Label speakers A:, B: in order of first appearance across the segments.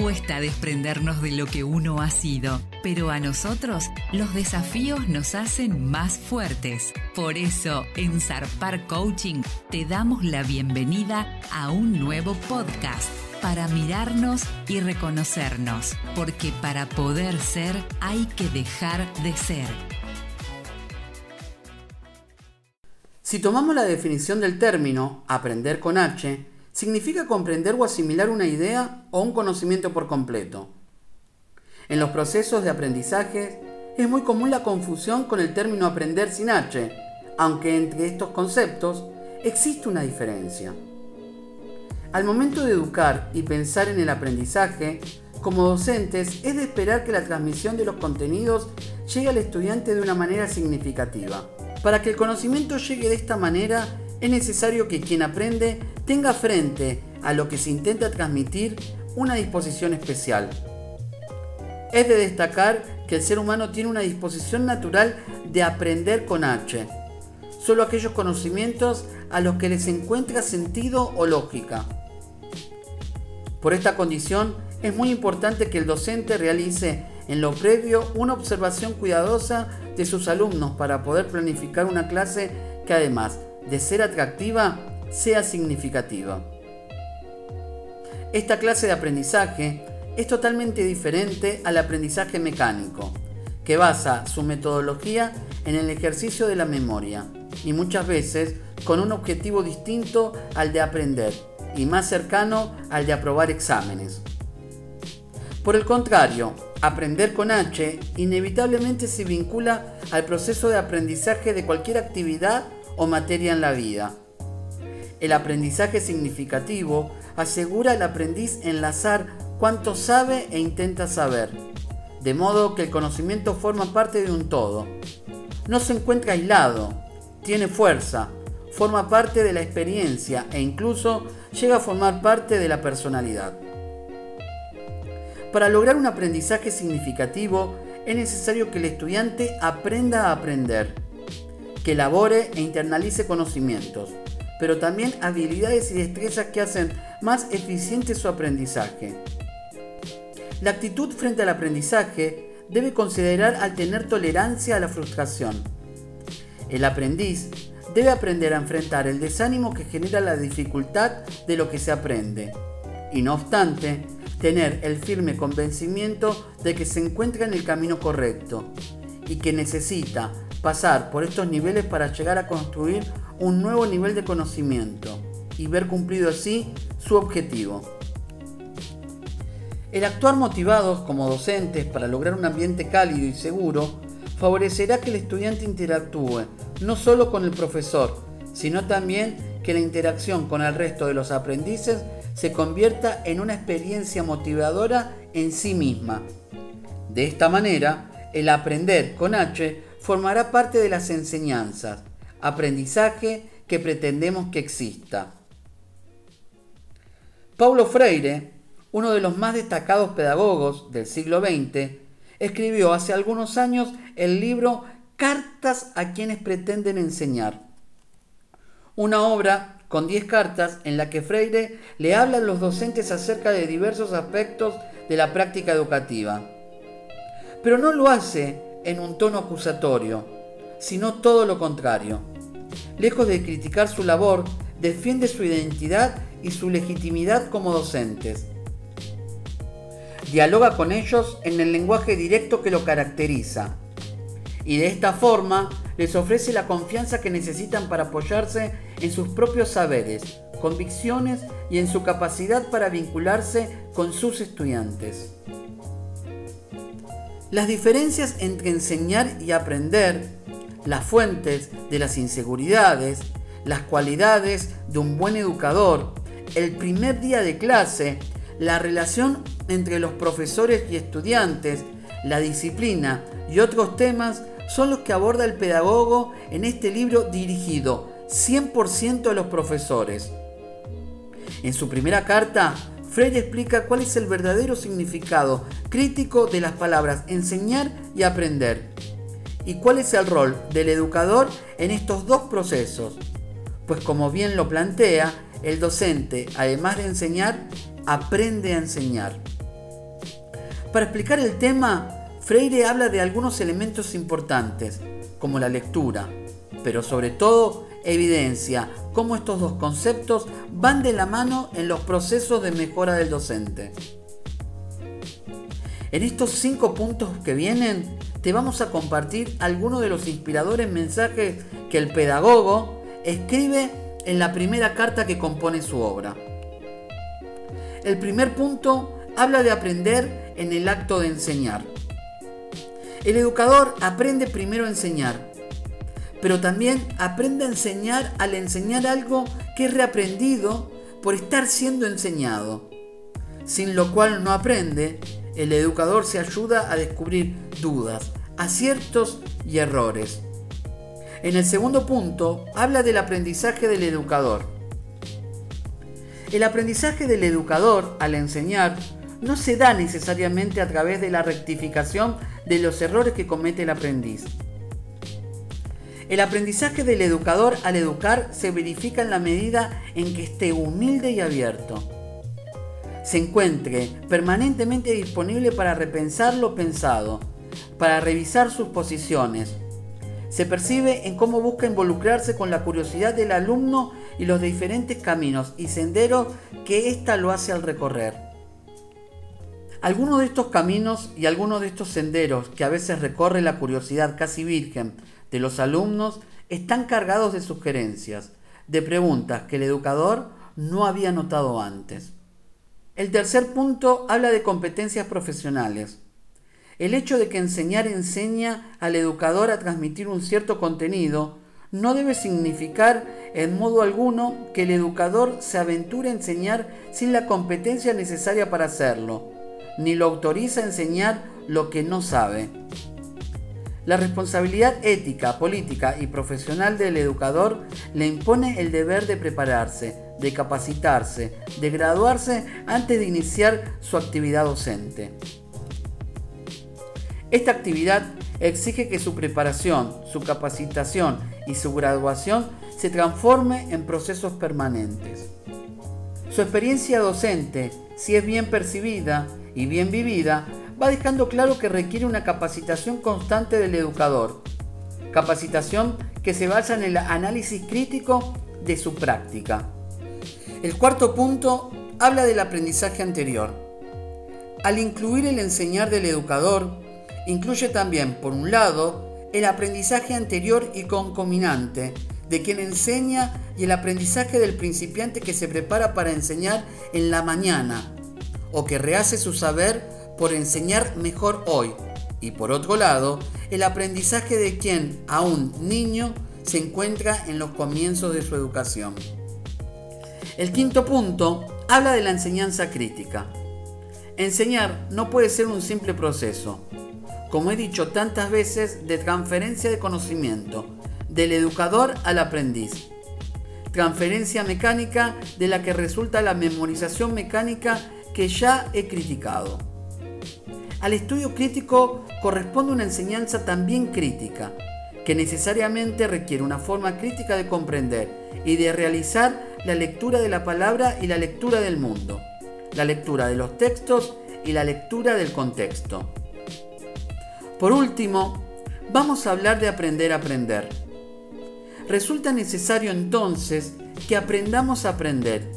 A: Cuesta desprendernos de lo que uno ha sido, pero a nosotros los desafíos nos hacen más fuertes. Por eso, en Zarpar Coaching te damos la bienvenida a un nuevo podcast para mirarnos y reconocernos, porque para poder ser hay que dejar de ser.
B: Si tomamos la definición del término aprender con H, significa comprender o asimilar una idea o un conocimiento por completo. En los procesos de aprendizaje es muy común la confusión con el término aprender sin H, aunque entre estos conceptos existe una diferencia. Al momento de educar y pensar en el aprendizaje, como docentes es de esperar que la transmisión de los contenidos llegue al estudiante de una manera significativa. Para que el conocimiento llegue de esta manera, es necesario que quien aprende tenga frente a lo que se intenta transmitir una disposición especial. Es de destacar que el ser humano tiene una disposición natural de aprender con H, solo aquellos conocimientos a los que les encuentra sentido o lógica. Por esta condición, es muy importante que el docente realice en lo previo una observación cuidadosa de sus alumnos para poder planificar una clase que además de ser atractiva sea significativa. Esta clase de aprendizaje es totalmente diferente al aprendizaje mecánico, que basa su metodología en el ejercicio de la memoria y muchas veces con un objetivo distinto al de aprender y más cercano al de aprobar exámenes. Por el contrario, aprender con H inevitablemente se vincula al proceso de aprendizaje de cualquier actividad o materia en la vida. El aprendizaje significativo asegura al aprendiz enlazar cuanto sabe e intenta saber, de modo que el conocimiento forma parte de un todo. No se encuentra aislado, tiene fuerza, forma parte de la experiencia e incluso llega a formar parte de la personalidad. Para lograr un aprendizaje significativo es necesario que el estudiante aprenda a aprender, que elabore e internalice conocimientos, pero también habilidades y destrezas que hacen más eficiente su aprendizaje. La actitud frente al aprendizaje debe considerar al tener tolerancia a la frustración. El aprendiz debe aprender a enfrentar el desánimo que genera la dificultad de lo que se aprende. Y no obstante, tener el firme convencimiento de que se encuentra en el camino correcto y que necesita pasar por estos niveles para llegar a construir un nuevo nivel de conocimiento y ver cumplido así su objetivo. El actuar motivados como docentes para lograr un ambiente cálido y seguro favorecerá que el estudiante interactúe no solo con el profesor, sino también que la interacción con el resto de los aprendices se convierta en una experiencia motivadora en sí misma. De esta manera, el aprender con H formará parte de las enseñanzas, aprendizaje que pretendemos que exista. Paulo Freire, uno de los más destacados pedagogos del siglo XX, escribió hace algunos años el libro Cartas a quienes pretenden enseñar. Una obra con 10 cartas en la que Freire le habla a los docentes acerca de diversos aspectos de la práctica educativa. Pero no lo hace en un tono acusatorio, sino todo lo contrario. Lejos de criticar su labor, defiende su identidad y su legitimidad como docentes. Dialoga con ellos en el lenguaje directo que lo caracteriza. Y de esta forma les ofrece la confianza que necesitan para apoyarse en sus propios saberes, convicciones y en su capacidad para vincularse con sus estudiantes. Las diferencias entre enseñar y aprender, las fuentes de las inseguridades, las cualidades de un buen educador, el primer día de clase, la relación entre los profesores y estudiantes, la disciplina y otros temas son los que aborda el pedagogo en este libro dirigido 100% a los profesores. En su primera carta, Freire explica cuál es el verdadero significado crítico de las palabras enseñar y aprender y cuál es el rol del educador en estos dos procesos. Pues como bien lo plantea, el docente, además de enseñar, aprende a enseñar. Para explicar el tema, Freire habla de algunos elementos importantes, como la lectura, pero sobre todo evidencia cómo estos dos conceptos van de la mano en los procesos de mejora del docente. En estos cinco puntos que vienen, te vamos a compartir algunos de los inspiradores mensajes que el pedagogo escribe en la primera carta que compone su obra. El primer punto habla de aprender en el acto de enseñar. El educador aprende primero a enseñar, pero también aprende a enseñar al enseñar algo que es reaprendido por estar siendo enseñado, sin lo cual no aprende el educador se ayuda a descubrir dudas, aciertos y errores. En el segundo punto, habla del aprendizaje del educador. El aprendizaje del educador al enseñar no se da necesariamente a través de la rectificación de los errores que comete el aprendiz. El aprendizaje del educador al educar se verifica en la medida en que esté humilde y abierto se encuentre permanentemente disponible para repensar lo pensado, para revisar sus posiciones. Se percibe en cómo busca involucrarse con la curiosidad del alumno y los diferentes caminos y senderos que ésta lo hace al recorrer. Algunos de estos caminos y algunos de estos senderos que a veces recorre la curiosidad casi virgen de los alumnos están cargados de sugerencias, de preguntas que el educador no había notado antes. El tercer punto habla de competencias profesionales. El hecho de que enseñar enseña al educador a transmitir un cierto contenido no debe significar en modo alguno que el educador se aventure a enseñar sin la competencia necesaria para hacerlo, ni lo autoriza a enseñar lo que no sabe. La responsabilidad ética, política y profesional del educador le impone el deber de prepararse, de capacitarse, de graduarse antes de iniciar su actividad docente. Esta actividad exige que su preparación, su capacitación y su graduación se transforme en procesos permanentes. Su experiencia docente, si es bien percibida y bien vivida, va dejando claro que requiere una capacitación constante del educador, capacitación que se basa en el análisis crítico de su práctica. El cuarto punto habla del aprendizaje anterior. Al incluir el enseñar del educador, incluye también, por un lado, el aprendizaje anterior y concominante de quien enseña y el aprendizaje del principiante que se prepara para enseñar en la mañana o que rehace su saber por enseñar mejor hoy. Y por otro lado, el aprendizaje de quien, aún niño, se encuentra en los comienzos de su educación. El quinto punto habla de la enseñanza crítica. Enseñar no puede ser un simple proceso, como he dicho tantas veces, de transferencia de conocimiento, del educador al aprendiz. Transferencia mecánica de la que resulta la memorización mecánica que ya he criticado. Al estudio crítico corresponde una enseñanza también crítica, que necesariamente requiere una forma crítica de comprender y de realizar la lectura de la palabra y la lectura del mundo, la lectura de los textos y la lectura del contexto. Por último, vamos a hablar de aprender a aprender. Resulta necesario entonces que aprendamos a aprender.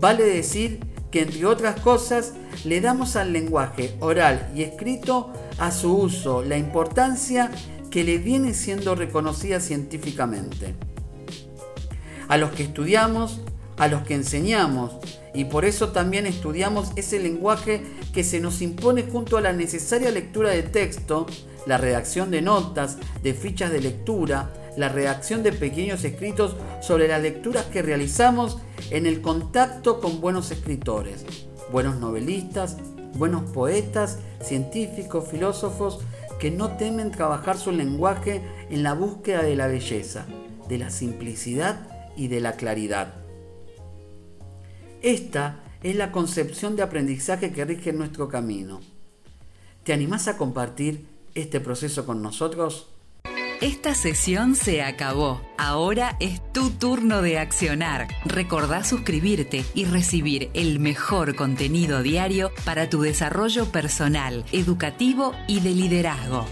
B: Vale decir que entre otras cosas le damos al lenguaje oral y escrito a su uso la importancia que le viene siendo reconocida científicamente a los que estudiamos, a los que enseñamos, y por eso también estudiamos ese lenguaje que se nos impone junto a la necesaria lectura de texto, la redacción de notas, de fichas de lectura, la redacción de pequeños escritos sobre las lecturas que realizamos en el contacto con buenos escritores, buenos novelistas, buenos poetas, científicos, filósofos, que no temen trabajar su lenguaje en la búsqueda de la belleza, de la simplicidad y de la claridad. Esta es la concepción de aprendizaje que rige nuestro camino. ¿Te animás a compartir este proceso con nosotros?
A: Esta sesión se acabó. Ahora es tu turno de accionar. Recordá suscribirte y recibir el mejor contenido diario para tu desarrollo personal, educativo y de liderazgo.